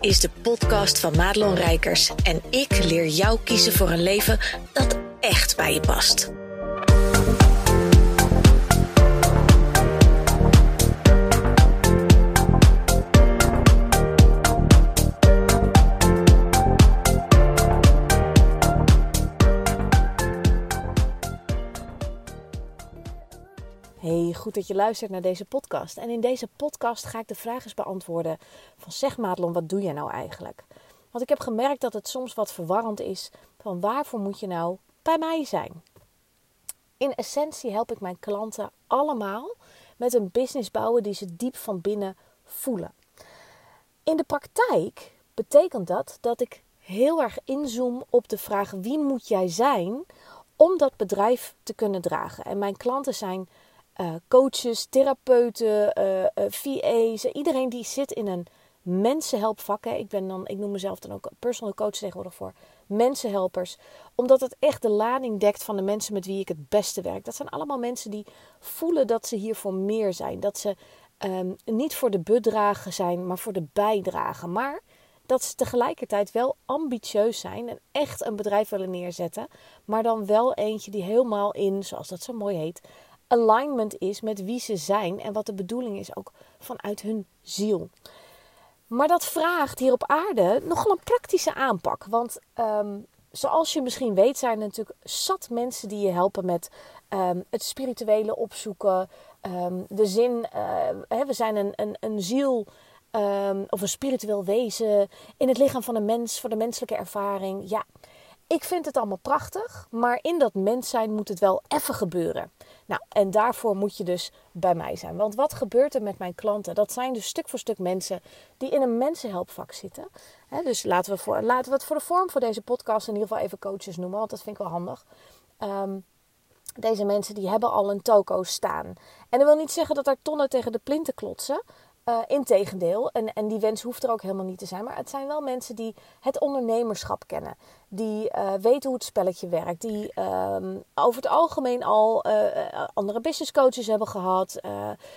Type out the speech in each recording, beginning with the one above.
is de podcast van Madelon Rijkers en ik leer jou kiezen voor een leven dat echt bij je past. Goed dat je luistert naar deze podcast. En in deze podcast ga ik de vraag eens beantwoorden van zeg Madelon, wat doe je nou eigenlijk? Want ik heb gemerkt dat het soms wat verwarrend is van waarvoor moet je nou bij mij zijn? In essentie help ik mijn klanten allemaal met een business bouwen die ze diep van binnen voelen. In de praktijk betekent dat dat ik heel erg inzoom op de vraag wie moet jij zijn om dat bedrijf te kunnen dragen. En mijn klanten zijn uh, coaches, therapeuten, uh, uh, VA's, iedereen die zit in een mensenhelpvak. Ik, ben dan, ik noem mezelf dan ook personal coach tegenwoordig voor mensenhelpers. Omdat het echt de lading dekt van de mensen met wie ik het beste werk. Dat zijn allemaal mensen die voelen dat ze hier voor meer zijn. Dat ze um, niet voor de bedragen zijn, maar voor de bijdragen. Maar dat ze tegelijkertijd wel ambitieus zijn en echt een bedrijf willen neerzetten. Maar dan wel eentje die helemaal in, zoals dat zo mooi heet, alignment is met wie ze zijn en wat de bedoeling is ook vanuit hun ziel. Maar dat vraagt hier op aarde nogal een praktische aanpak. Want um, zoals je misschien weet, zijn er natuurlijk zat mensen die je helpen met um, het spirituele opzoeken. Um, de zin, uh, we zijn een, een, een ziel of een spiritueel wezen in het lichaam van een mens, voor de menselijke ervaring. Ja, ik vind het allemaal prachtig, maar in dat mens zijn moet het wel even gebeuren. Nou, en daarvoor moet je dus bij mij zijn. Want wat gebeurt er met mijn klanten? Dat zijn dus stuk voor stuk mensen die in een mensenhelpvak zitten. dus laten we, voor, laten we het voor de vorm van deze podcast in ieder geval even coaches noemen, want dat vind ik wel handig. Um, deze mensen die hebben al een toko staan. En dat wil niet zeggen dat er tonnen tegen de plinten klotsen. Uh, integendeel, en, en die wens hoeft er ook helemaal niet te zijn. Maar het zijn wel mensen die het ondernemerschap kennen. Die uh, weten hoe het spelletje werkt. Die uh, over het algemeen al uh, andere business coaches hebben gehad.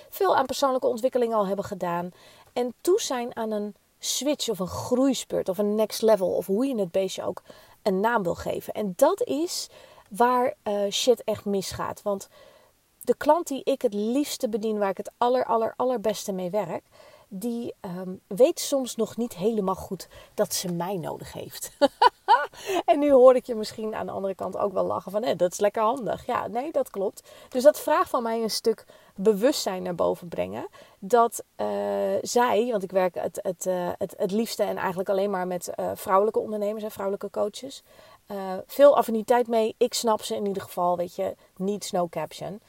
veel aan persoonlijke ontwikkeling al hebben gedaan. En toe zijn aan een switch of een groeispurt of een next level. Of hoe je het beestje ook een naam wil geven. En dat is waar shit echt misgaat. Want de klant die ik het liefste bedien, waar ik het aller, aller, allerbeste mee werk, die um, weet soms nog niet helemaal goed dat ze mij nodig heeft. en nu hoor ik je misschien aan de andere kant ook wel lachen van, hé, dat is lekker handig. Ja, nee, dat klopt. Dus dat vraagt van mij een stuk bewustzijn naar boven brengen. Dat uh, zij, want ik werk het, het, uh, het, het liefste en eigenlijk alleen maar met uh, vrouwelijke ondernemers en vrouwelijke coaches. veel affiniteit mee. Ik snap ze in ieder geval, weet je, niet no caption.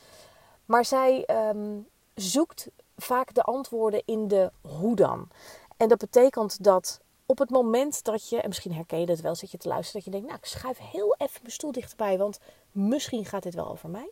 Maar zij um, zoekt vaak de antwoorden in de hoe dan. En dat betekent dat op het moment dat je, en misschien herken je het wel, zit je te luisteren, dat je denkt, nou, ik schuif heel even mijn stoel dichterbij, want misschien gaat dit wel over mij.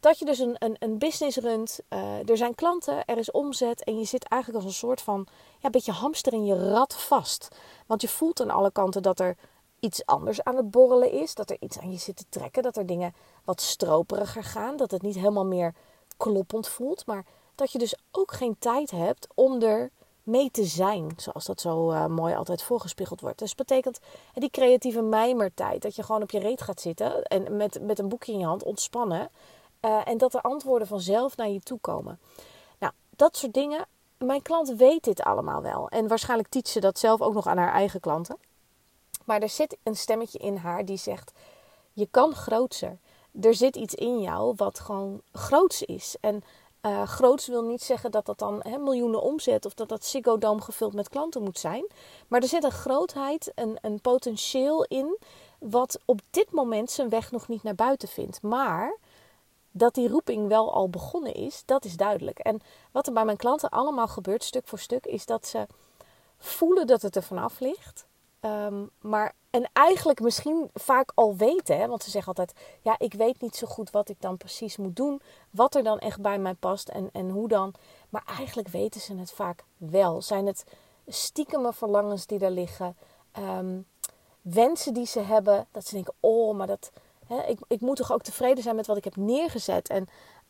Dat je dus een, een, een business runt, uh, er zijn klanten, er is omzet en je zit eigenlijk als een soort van, ja, beetje hamster in je rat vast. Want je voelt aan alle kanten dat er iets anders aan het borrelen is, dat er iets aan je zit te trekken, dat er dingen wat stroperiger gaan, dat het niet helemaal meer kloppend voelt, maar dat je dus ook geen tijd hebt om er mee te zijn, zoals dat zo uh, mooi altijd voorgespiegeld wordt. Dus betekent die creatieve mijmertijd, dat je gewoon op je reet gaat zitten en met, met een boekje in je hand ontspannen uh, en dat de antwoorden vanzelf naar je toe komen. Nou, dat soort dingen. Mijn klant weet dit allemaal wel en waarschijnlijk teach ze dat zelf ook nog aan haar eigen klanten. Maar er zit een stemmetje in haar die zegt: je kan grootser. Er zit iets in jou wat gewoon groots is. En uh, groots wil niet zeggen dat dat dan he, miljoenen omzet of dat dat Ziggo gevuld met klanten moet zijn. Maar er zit een grootheid, een, een potentieel in wat op dit moment zijn weg nog niet naar buiten vindt. Maar dat die roeping wel al begonnen is, dat is duidelijk. En wat er bij mijn klanten allemaal gebeurt, stuk voor stuk, is dat ze voelen dat het er vanaf ligt. Um, maar en eigenlijk misschien vaak al weten, hè, want ze zeggen altijd: Ja, ik weet niet zo goed wat ik dan precies moet doen, wat er dan echt bij mij past en, en hoe dan. Maar eigenlijk weten ze het vaak wel. Zijn het stiekeme verlangens die er liggen, um, wensen die ze hebben, dat ze denken: Oh, maar dat, hè, ik, ik moet toch ook tevreden zijn met wat ik heb neergezet. En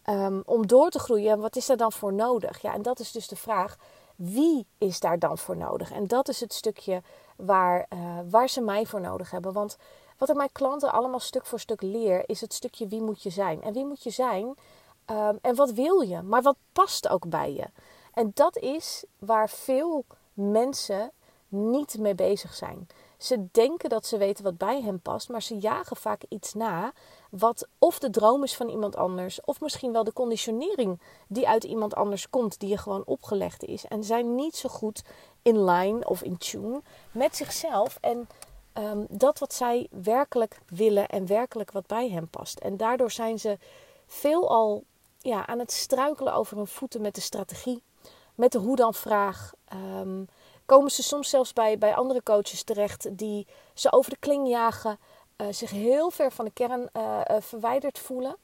um, om door te groeien, wat is er dan voor nodig? Ja, en dat is dus de vraag wie is daar dan voor nodig? En dat is het stukje waar, uh, waar ze mij voor nodig hebben. Want wat ik mijn klanten allemaal stuk voor stuk leer, is het stukje wie moet je zijn. En wie moet je zijn um, en wat wil je, maar wat past ook bij je. En dat is waar veel mensen niet mee bezig zijn. Ze denken dat ze weten wat bij hen past, maar ze jagen vaak iets na wat of de droom is van iemand anders, of misschien wel de conditionering die uit iemand anders komt, die je gewoon opgelegd is. En zijn niet zo goed in line of in tune met zichzelf en um, dat wat zij werkelijk willen en werkelijk wat bij hen past. En daardoor zijn ze veelal ja, aan het struikelen over hun voeten met de strategie, met de hoe dan vraag. Um, komen ze soms zelfs bij, bij andere coaches terecht die ze over de kling jagen, uh, zich heel ver van de kern uh, uh, verwijderd voelen.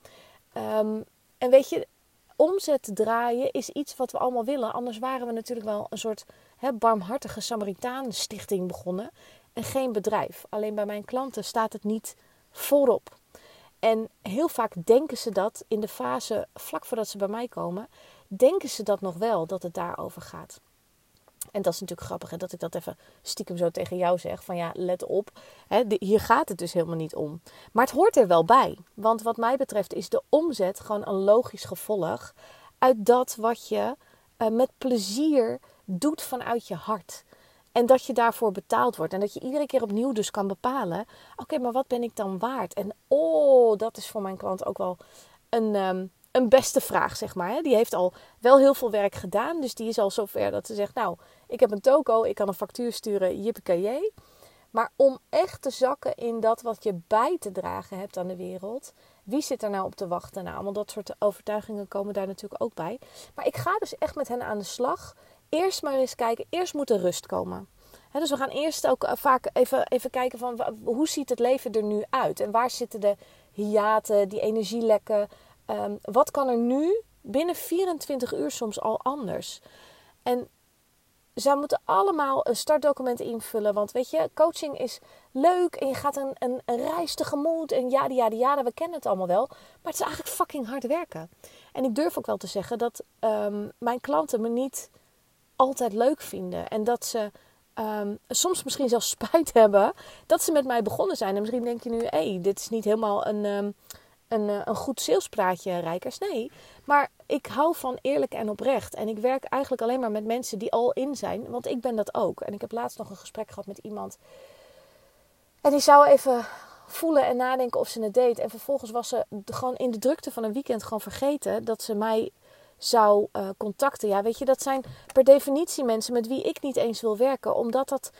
Um, en weet je, omzet draaien is iets wat we allemaal willen. Anders waren we natuurlijk wel een soort hè, barmhartige Samaritaan-stichting begonnen en geen bedrijf. Alleen bij mijn klanten staat het niet voorop. En heel vaak denken ze dat in de fase vlak voordat ze bij mij komen, denken ze dat nog wel, dat het daarover gaat. En dat is natuurlijk grappig hè, dat ik dat even stiekem zo tegen jou zeg. Van ja, let op, hè, hier gaat het dus helemaal niet om. Maar het hoort er wel bij. Want wat mij betreft is de omzet gewoon een logisch gevolg uit dat wat je uh, met plezier doet vanuit je hart. En dat je daarvoor betaald wordt. En dat je iedere keer opnieuw dus kan bepalen: oké, maar wat ben ik dan waard? En oh, dat is voor mijn klant ook wel een, um, een beste vraag, zeg maar. Die heeft al wel heel veel werk gedaan. Dus die is al zover dat ze zegt: Nou, ik heb een toko, ik kan een factuur sturen, jippekajee. Maar om echt te zakken in dat wat je bij te dragen hebt aan de wereld. Wie zit er nou op te wachten? Nou, allemaal dat soort overtuigingen komen daar natuurlijk ook bij. Maar ik ga dus echt met hen aan de slag eerst maar eens kijken. Eerst moet er rust komen. dus we gaan eerst ook eh, vaak even, even kijken van hoe ziet het leven er nu uit? En waar zitten de hiaten, die energielekken? Um, wat kan er nu binnen 24 uur soms al anders? En zij moeten allemaal een startdocument invullen. Want weet je, coaching is leuk en je gaat een, een, een reis tegemoet. En ja, ja, ja, we kennen het allemaal wel. Maar het is eigenlijk fucking hard werken. En ik durf ook wel te zeggen dat um, mijn klanten me niet altijd leuk vinden. En dat ze um, soms misschien zelfs spijt hebben dat ze met mij begonnen zijn. En misschien denk je nu, hé, hey, dit is niet helemaal een, een, uh, een goed salespraatje, Rijkers. Nee, maar ik hou van eerlijk en oprecht. En ik werk eigenlijk alleen maar met mensen die al in zijn. Want ik ben dat ook. En ik heb laatst nog een gesprek gehad met iemand. En die zou even voelen en nadenken of ze het deed. En vervolgens was ze gewoon in de drukte van een weekend gewoon vergeten dat ze mij zou uh, contacten. Ja, weet je, dat zijn per definitie mensen met wie ik niet eens wil werken. Omdat dat,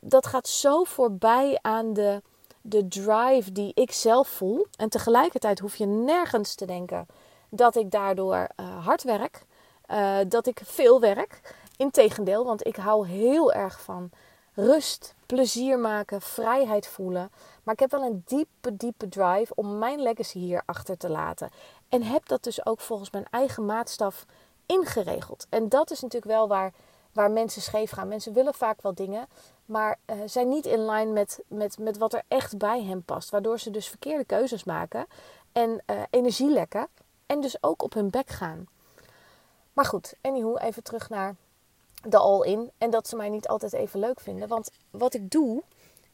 dat gaat zo voorbij aan de, de drive die ik zelf voel. En tegelijkertijd hoef je nergens te denken dat ik daardoor uh, hard werk. Uh, dat ik veel werk. Integendeel, want ik hou heel erg van rust, plezier maken, vrijheid voelen. Maar ik heb wel een diepe, diepe drive om mijn legacy hier achter te laten. En heb dat dus ook volgens mijn eigen maatstaf ingeregeld. En dat is natuurlijk wel waar, waar mensen scheef gaan. Mensen willen vaak wel dingen, maar uh, zijn niet in lijn met, met, met wat er echt bij hen past. Waardoor ze dus verkeerde keuzes maken en uh, energie lekken. En dus ook op hun bek gaan. Maar goed, anyhow, even terug naar de all-in. En dat ze mij niet altijd even leuk vinden. Want wat ik doe,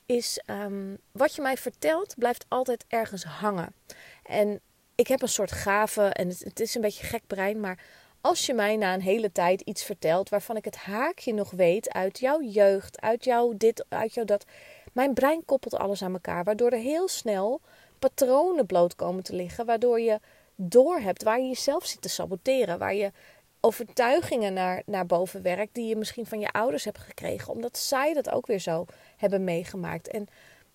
is um, wat je mij vertelt, blijft altijd ergens hangen. En ik heb een soort gave, en het, het, is een beetje gek brein, maar als je mij na een hele tijd iets vertelt waarvan ik het haakje nog weet uit jouw jeugd, uit jouw dit, uit jouw dat. Mijn brein koppelt alles aan elkaar, waardoor er heel snel patronen bloot komen te liggen, waardoor je doorhebt waar je jezelf zit te saboteren, waar je overtuigingen naar, naar boven werkt die je misschien van je ouders hebt gekregen, omdat zij dat ook weer zo hebben meegemaakt. En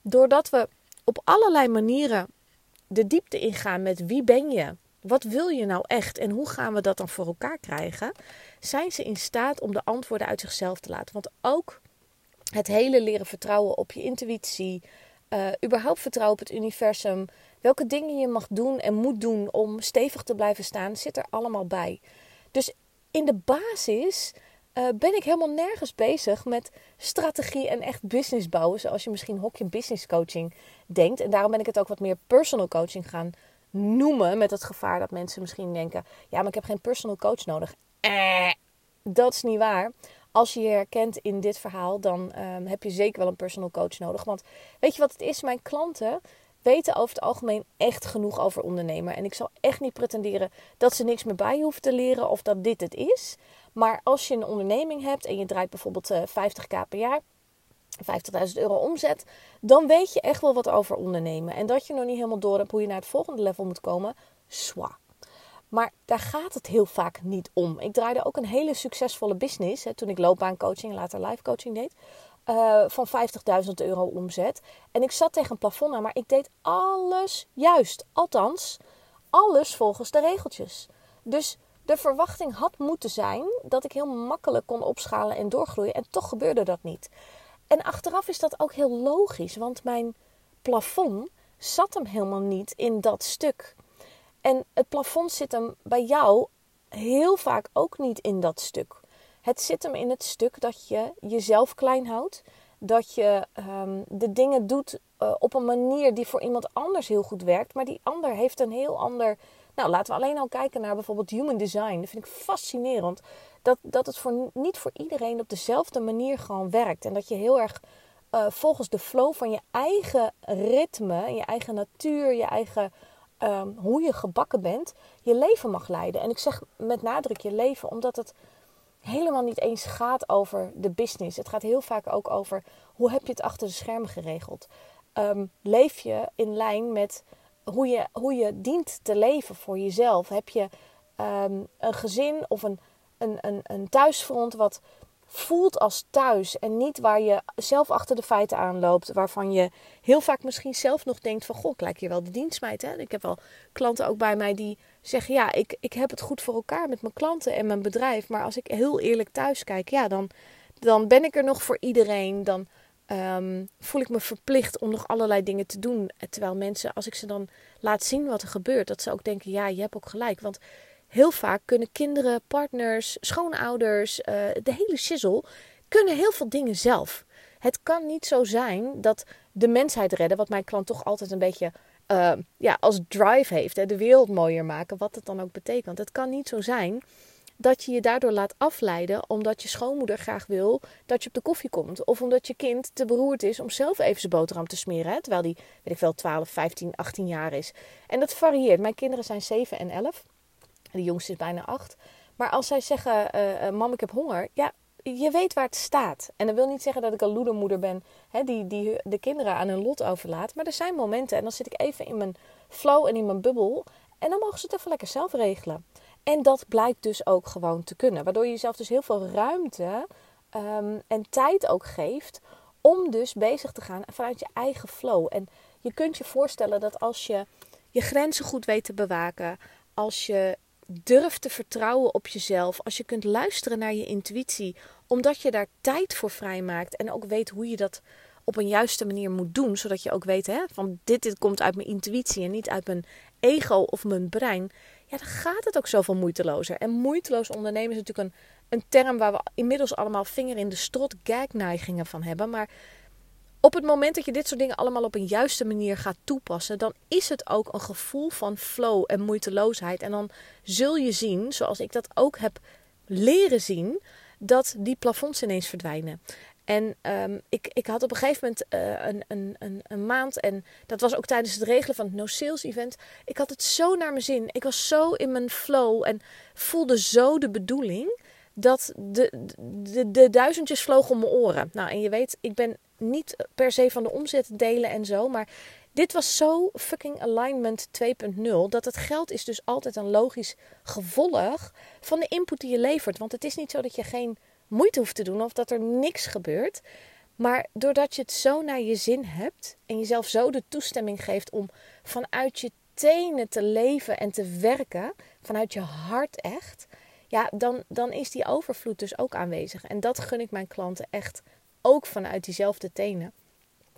doordat we op allerlei manieren de diepte ingaan met wie ben je, wat wil je nou echt en hoe gaan we dat dan voor elkaar krijgen, zijn ze in staat om de antwoorden uit zichzelf te laten. Want ook het hele leren vertrouwen op je intuïtie, uh, überhaupt vertrouwen op het universum, welke dingen je mag doen en moet doen om stevig te blijven staan, zit er allemaal bij. Dus in de basis uh, ben ik helemaal nergens bezig met strategie en echt business bouwen. Zoals je misschien hokje business coaching denkt. En daarom ben ik het ook wat meer personal coaching gaan noemen. Met het gevaar dat mensen misschien denken: ja, maar ik heb geen personal coach nodig. Eh, dat is niet waar. als je je herkent in dit verhaal, dan ehm, heb je zeker wel een personal coach nodig. Want weet je wat het is? Mijn klanten weten over het algemeen echt genoeg over ondernemen. En ik zal echt niet pretenderen dat ze niks meer bij hoeven te leren of dat dit het is. Maar als je een onderneming hebt en je draait bijvoorbeeld 50k eh, per jaar, 50.000 euro omzet, dan weet je echt wel wat over ondernemen. En dat je nog niet helemaal door hebt hoe je naar het volgende level moet komen, zwa. Maar daar gaat het heel vaak niet om. Ik draaide ook een hele succesvolle business hè, toen ik loopbaancoaching later live coaching deed. Uh, van 50.000 euro omzet. En ik zat tegen een plafond aan, maar ik deed alles juist. Althans, alles volgens de regeltjes. Dus de verwachting had moeten zijn dat ik heel makkelijk kon opschalen en doorgroeien. En toch gebeurde dat niet. En achteraf is dat ook heel logisch, want mijn plafond zat hem helemaal niet in dat stuk. En het plafond zit hem bij jou heel vaak ook niet in dat stuk. Het zit hem in het stuk dat je jezelf klein houdt. Dat je ehm, de dingen doet uh, op een manier die voor iemand anders heel goed werkt. Maar die ander heeft een heel ander. Nou, laten we alleen al kijken naar bijvoorbeeld human design. Dat vind ik fascinerend. Dat, dat het voor, niet voor iedereen op dezelfde manier gewoon werkt. En dat je heel erg uh, volgens de flow van je eigen ritme, je eigen natuur, je eigen Ehm, hoe je gebakken bent, je leven mag leiden. En ik zeg met nadruk je leven, omdat het helemaal niet eens gaat over de business. Het gaat heel vaak ook over hoe heb je het achter de schermen geregeld. Um, leef je in lijn met hoe je, hoe je dient te leven voor jezelf? Heb je ehm, een gezin of een, een, een, een thuisfront wat voelt als thuis en niet waar je zelf achter de feiten aanloopt, waarvan je heel vaak misschien zelf nog denkt van goh, ik lijk hier wel de dienstmeid. Hè? Ik heb wel klanten ook bij mij die zeggen ja, ik, ik heb het goed voor elkaar met mijn klanten en mijn bedrijf, maar als ik heel eerlijk thuis kijk, ja, dan, dan ben ik er nog voor iedereen, dan ehm, voel ik me verplicht om nog allerlei dingen te doen. Terwijl mensen, als ik ze dan laat zien wat er gebeurt, dat ze ook denken ja, je hebt ook gelijk, want heel vaak kunnen kinderen, partners, schoonouders, uh, de hele shizzle, kunnen heel veel dingen zelf. Het kan niet zo zijn dat de mensheid redden, wat mijn klant toch altijd een beetje uh, ja, als drive heeft, hè, de wereld mooier maken, wat het dan ook betekent. Het kan niet zo zijn dat je je daardoor laat afleiden omdat je schoonmoeder graag wil dat je op de koffie komt. Of omdat je kind te beroerd is om zelf even zijn boterham te smeren. Hè, terwijl die, weet ik wel, 12, 15, 18 jaar is. En dat varieert. Mijn kinderen zijn 7 en 11. De jongste is bijna acht. Maar als zij zeggen, uh, mam, ik heb honger. Ja, je weet waar het staat. En dat wil niet zeggen dat ik een loedermoeder ben hè, die, die de kinderen aan hun lot overlaat. Maar er zijn momenten en dan zit ik even in mijn flow en in mijn bubbel. En dan mogen ze het even lekker zelf regelen. En dat blijkt dus ook gewoon te kunnen. Waardoor je jezelf dus heel veel ruimte um, en tijd ook geeft om dus bezig te gaan vanuit je eigen flow. En je kunt je voorstellen dat als je je grenzen goed weet te bewaken, als je durft te vertrouwen op jezelf, als je kunt luisteren naar je intuïtie, omdat je daar tijd voor vrijmaakt en ook weet hoe je dat op een juiste manier moet doen, zodat je ook weet hè, van dit, dit komt uit mijn intuïtie en niet uit mijn ego of mijn brein, ja, dan gaat het ook zoveel moeitelozer. En moeiteloos ondernemen is natuurlijk een, een term waar we inmiddels allemaal vinger in de strot gagneigingen van hebben, maar op het moment dat je dit soort dingen allemaal op een juiste manier gaat toepassen, dan is het ook een gevoel van flow en moeiteloosheid. En dan zul je zien, zoals ik dat ook heb leren zien, dat die plafonds ineens verdwijnen. En um, ik, ik had op een gegeven moment uh, een, een, een, een, maand, en dat was ook tijdens het regelen van het No Sales Event. Ik had het zo naar mijn zin. Ik was zo in mijn flow en voelde zo de bedoeling dat de, de, de duizendjes vlogen om mijn oren. Nou, en je weet, ik ben niet per se van de omzet delen en zo, maar dit was zo fucking alignment 2.0 dat het geld is dus altijd een logisch gevolg van de input die je levert. Want het is niet zo dat je geen moeite hoeft te doen of dat er niks gebeurt. Maar doordat je het zo naar je zin hebt en jezelf zo de toestemming geeft om vanuit je tenen te leven en te werken, vanuit je hart echt, ja, dan, dan is die overvloed dus ook aanwezig. En dat gun ik mijn klanten echt ook vanuit diezelfde tenen.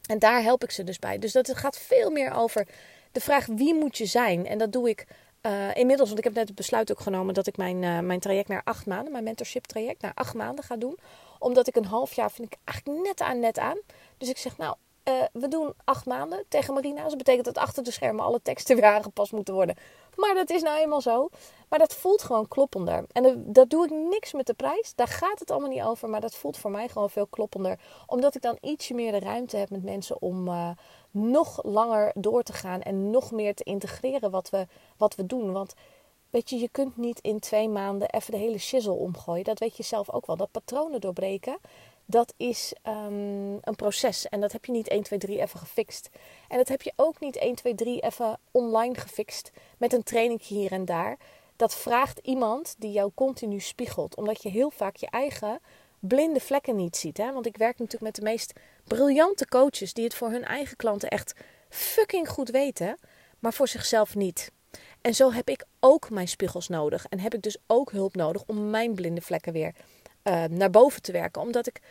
En daar help ik ze dus bij. Dus dat gaat veel meer over de vraag wie moet je zijn. En dat doe ik uh, inmiddels, want ik heb net het besluit ook genomen dat ik mijn, uh, mijn traject naar acht maanden, mijn mentorship traject naar acht maanden ga doen. Omdat ik een half jaar vind ik eigenlijk net aan, net aan. Dus ik zeg nou, eh, we doen acht maanden tegen Marina. Dus dat betekent dat achter de schermen alle teksten weer aangepast moeten worden. Maar dat is nou eenmaal zo. Maar dat voelt gewoon kloppender. En dat doe ik niks met de prijs. Daar gaat het allemaal niet over. Maar dat voelt voor mij gewoon veel kloppender. Omdat ik dan ietsje meer de ruimte heb met mensen om uh, nog langer door te gaan. En nog meer te integreren wat we, wat we doen. Want weet je, je kunt niet in twee maanden even de hele shizzle omgooien. Dat weet je zelf ook wel. Dat patronen doorbreken dat is um, een proces. En dat heb je niet 1, 2, 3 even gefixt. En dat heb je ook niet 1, 2, 3 even online gefixt. Met een training hier en daar. Dat vraagt iemand die jou continu spiegelt. Omdat je heel vaak je eigen blinde vlekken niet ziet. Hè? Want ik werk natuurlijk met de meest briljante coaches. Die het voor hun eigen klanten echt fucking goed weten. Maar voor zichzelf niet. En zo heb ik ook mijn spiegels nodig. En heb ik dus ook hulp nodig om mijn blinde vlekken weer uh, naar boven te werken. Omdat ik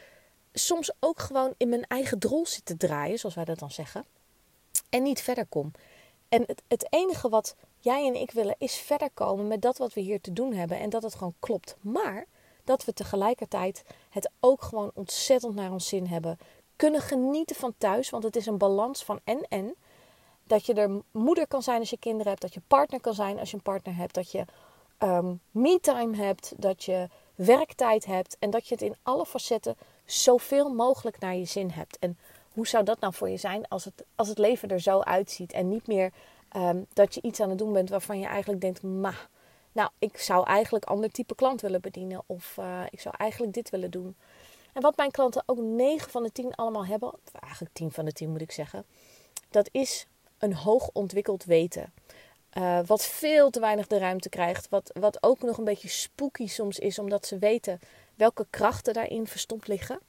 soms ook gewoon in mijn eigen drol zit te draaien, zoals wij dat dan zeggen. En niet verder kom. En het, het enige wat jij en ik willen is verder komen met dat wat we hier te doen hebben. En dat het gewoon klopt. Maar dat we tegelijkertijd het ook gewoon ontzettend naar ons zin hebben. Kunnen genieten van thuis, want het is een balans van en en. Dat je er moeder kan zijn als je kinderen hebt. Dat je partner kan zijn als je een partner hebt. Dat je um, me-time hebt. Dat je werktijd hebt en dat je het in alle facetten zoveel mogelijk naar je zin hebt. En hoe zou dat nou voor je zijn als het, als het leven er zo uitziet en niet meer ehm, dat je iets aan het doen bent waarvan je eigenlijk denkt, ma, nou, ik zou eigenlijk ander type klant willen bedienen of uh, ik zou eigenlijk dit willen doen. En wat mijn klanten ook 9 van de 10 allemaal hebben, eigenlijk 10 van de 10 moet ik zeggen, dat is een hoog ontwikkeld weten. Uh, wat veel te weinig de ruimte krijgt. Wat, wat ook nog een beetje spooky soms is, omdat ze weten welke krachten daarin verstopt liggen.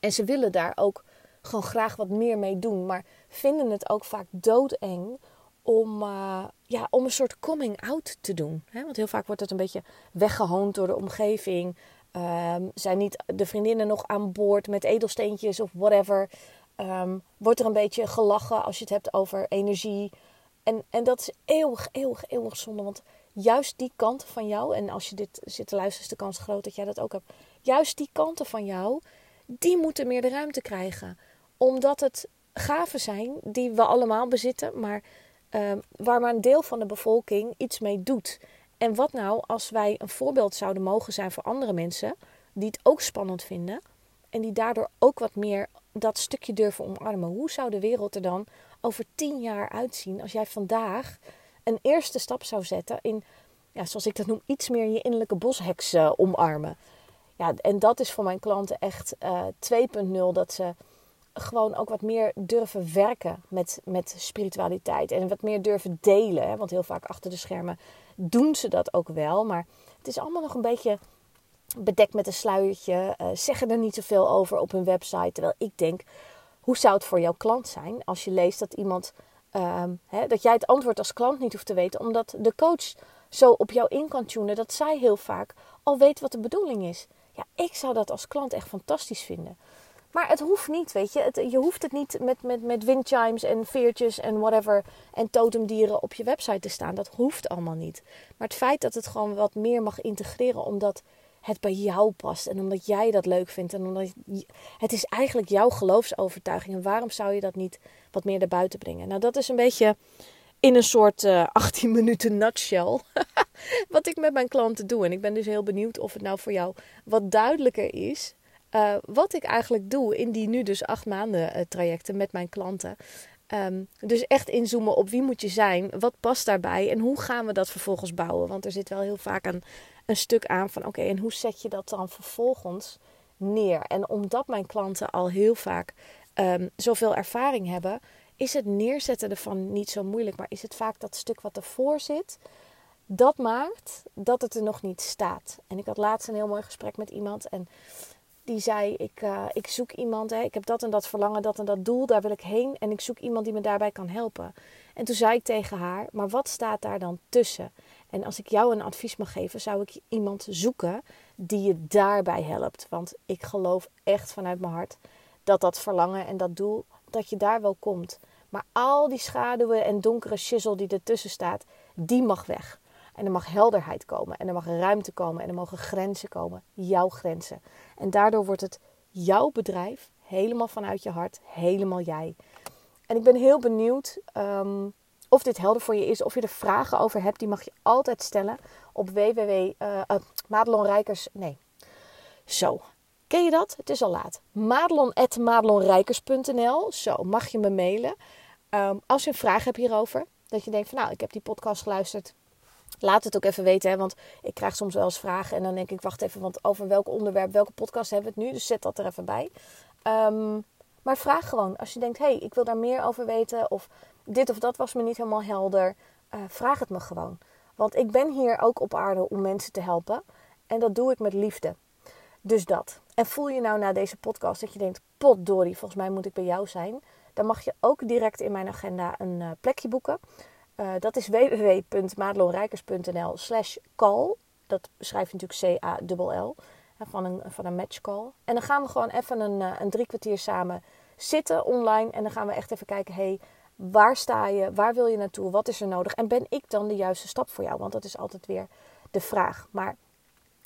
En ze willen daar ook gewoon graag wat meer mee doen. Maar vinden het ook vaak doodeng om, uh, ja, om een soort coming out te doen. Want heel vaak wordt het een beetje weggehoond door de omgeving. Um, zijn niet de vriendinnen nog aan boord met edelsteentjes of whatever. Um, wordt er een beetje gelachen als je het hebt over energie. En, en dat is eeuwig, eeuwig, eeuwig zonde. Want juist die kanten van jou, en als je dit zit te luisteren, is de kans groot dat jij dat ook hebt. Juist die kanten van jou, die moeten meer de ruimte krijgen. Omdat het gaven zijn die we allemaal bezitten, maar uh, waar maar een deel van de bevolking iets mee doet. En wat nou als wij een voorbeeld zouden mogen zijn voor andere mensen, die het ook spannend vinden en die daardoor ook wat meer dat stukje durven omarmen? Hoe zou de wereld er dan over tien jaar uitzien als jij vandaag een eerste stap zou zetten in, ja, zoals ik dat noem, iets meer je innerlijke bosheks uh, omarmen. Ja, en dat is voor mijn klanten echt uh, eh, 2.0. Dat ze gewoon ook wat meer durven werken met, met spiritualiteit. En wat meer durven delen. Hè? Want heel vaak achter de schermen doen ze dat ook wel. Maar het is allemaal nog een beetje bedekt met een sluiertje. Uh, zeggen er niet zoveel over op hun website. Terwijl ik denk, hoe zou het voor jouw klant zijn als je leest dat iemand, hè, dat jij het antwoord als klant niet hoeft te weten, omdat de coach zo op jou in kan tunen dat zij heel vaak al weet wat de bedoeling is. Ja, ik zou dat als klant echt fantastisch vinden. Maar het hoeft niet, weet je. Je hoeft het niet met, met, met windchimes en veertjes en whatever en totemdieren op je website te staan. Dat hoeft allemaal niet. Maar het feit dat het gewoon wat meer mag integreren, omdat het bij jou past en omdat jij dat leuk vindt en omdat het is eigenlijk jouw geloofsovertuiging en waarom zou je dat niet wat meer naar buiten brengen? Nou, dat is een beetje in een soort uh, eh, 18 minuten nutshell wat ik met mijn klanten doe. En ik ben dus heel benieuwd of het nou voor jou wat duidelijker is uh, wat ik eigenlijk doe in die nu dus acht maanden uh, trajecten met mijn klanten. Um, dus echt inzoomen op wie moet je zijn, wat past daarbij en hoe gaan we dat vervolgens bouwen. Want er zit wel heel vaak een een stuk aan van oké, en hoe zet je dat dan vervolgens neer? En omdat mijn klanten al heel vaak um, zoveel ervaring hebben, is het neerzetten ervan niet zo moeilijk. Maar is het vaak dat stuk wat ervoor zit, dat maakt dat het er nog niet staat. En ik had laatst een heel mooi gesprek met iemand en die zei: ik, uh, ik zoek iemand, hè, ik heb dat en dat verlangen, dat en dat doel, daar wil ik heen. En ik zoek iemand die me daarbij kan helpen. En toen zei ik tegen haar: Maar wat staat daar dan tussen? En als ik jou een advies mag geven, zou ik iemand zoeken die je daarbij helpt. Want ik geloof echt vanuit mijn hart dat dat verlangen en dat doel, dat je daar wel komt. Maar al die schaduwen en donkere shizzle die ertussen staat, die mag weg. En er mag helderheid komen. En er mag ruimte komen. En er mogen grenzen komen. Jouw grenzen. En daardoor wordt het jouw bedrijf helemaal vanuit je hart, helemaal jij. En ik ben heel benieuwd ehm, of dit helder voor je is, of je er vragen over hebt. Die mag je altijd stellen op www. Uh, uh, Madelonrijkers. Nee. Zo. Ken je dat? Het is al laat. Madelon.madelonrijkers.nl. Zo, mag je me mailen. Um, als je een vraag hebt hierover, dat je denkt van nou, ik heb die podcast geluisterd. Laat het ook even weten, hè, want ik krijg soms wel eens vragen en dan denk ik, wacht even, want over welk onderwerp, welke podcast hebben we het nu? Dus zet dat er even bij. Um, maar vraag gewoon, als je denkt, hé, hey, ik wil daar meer over weten of dit of dat was me niet helemaal helder, uh, vraag het me gewoon. Want ik ben hier ook op aarde om mensen te helpen en dat doe ik met liefde. Dus dat. En voel je nou na deze podcast dat je denkt, potdorie, volgens mij moet ik bij jou zijn. Dan mag je ook direct in mijn agenda een uh, plekje boeken. Uh, dat is www.madelonrijkers.nl slash call. Dat schrijf je natuurlijk C-A-L-L. Van een, van een matchcall. En dan gaan we gewoon even een, uh, een drie kwartier samen zitten online. En dan gaan we echt even kijken, hey, waar sta je? Waar wil je naartoe? Wat is er nodig? En ben ik dan de juiste stap voor jou? Want dat is altijd weer de vraag. Maar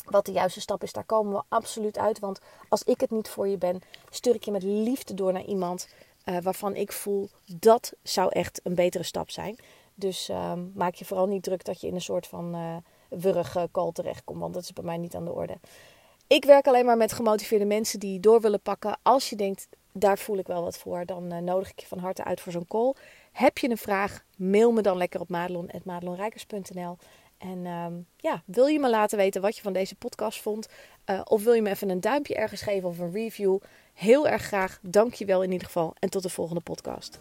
wat de juiste stap is, daar komen we absoluut uit. Want als ik het niet voor je ben, stuur ik je met liefde door naar iemand uh, waarvan ik voel dat zou echt een betere stap zijn. Dus uh, maak je vooral niet druk dat je in een soort van uh, wurige call terechtkomt, want dat is bij mij niet aan de orde. Ik werk alleen maar met gemotiveerde mensen die door willen pakken. Als je denkt, daar voel ik wel wat voor, dan uh, nodig ik je van harte uit voor zo'n call. Heb je een vraag, mail me dan lekker op madelon.madelonrijkers.nl. En uh, ja, wil je me laten weten wat je van deze podcast vond? Uh, of wil je me even een duimpje ergens geven of een review? Heel erg graag. Dank je wel in ieder geval. En tot de volgende podcast.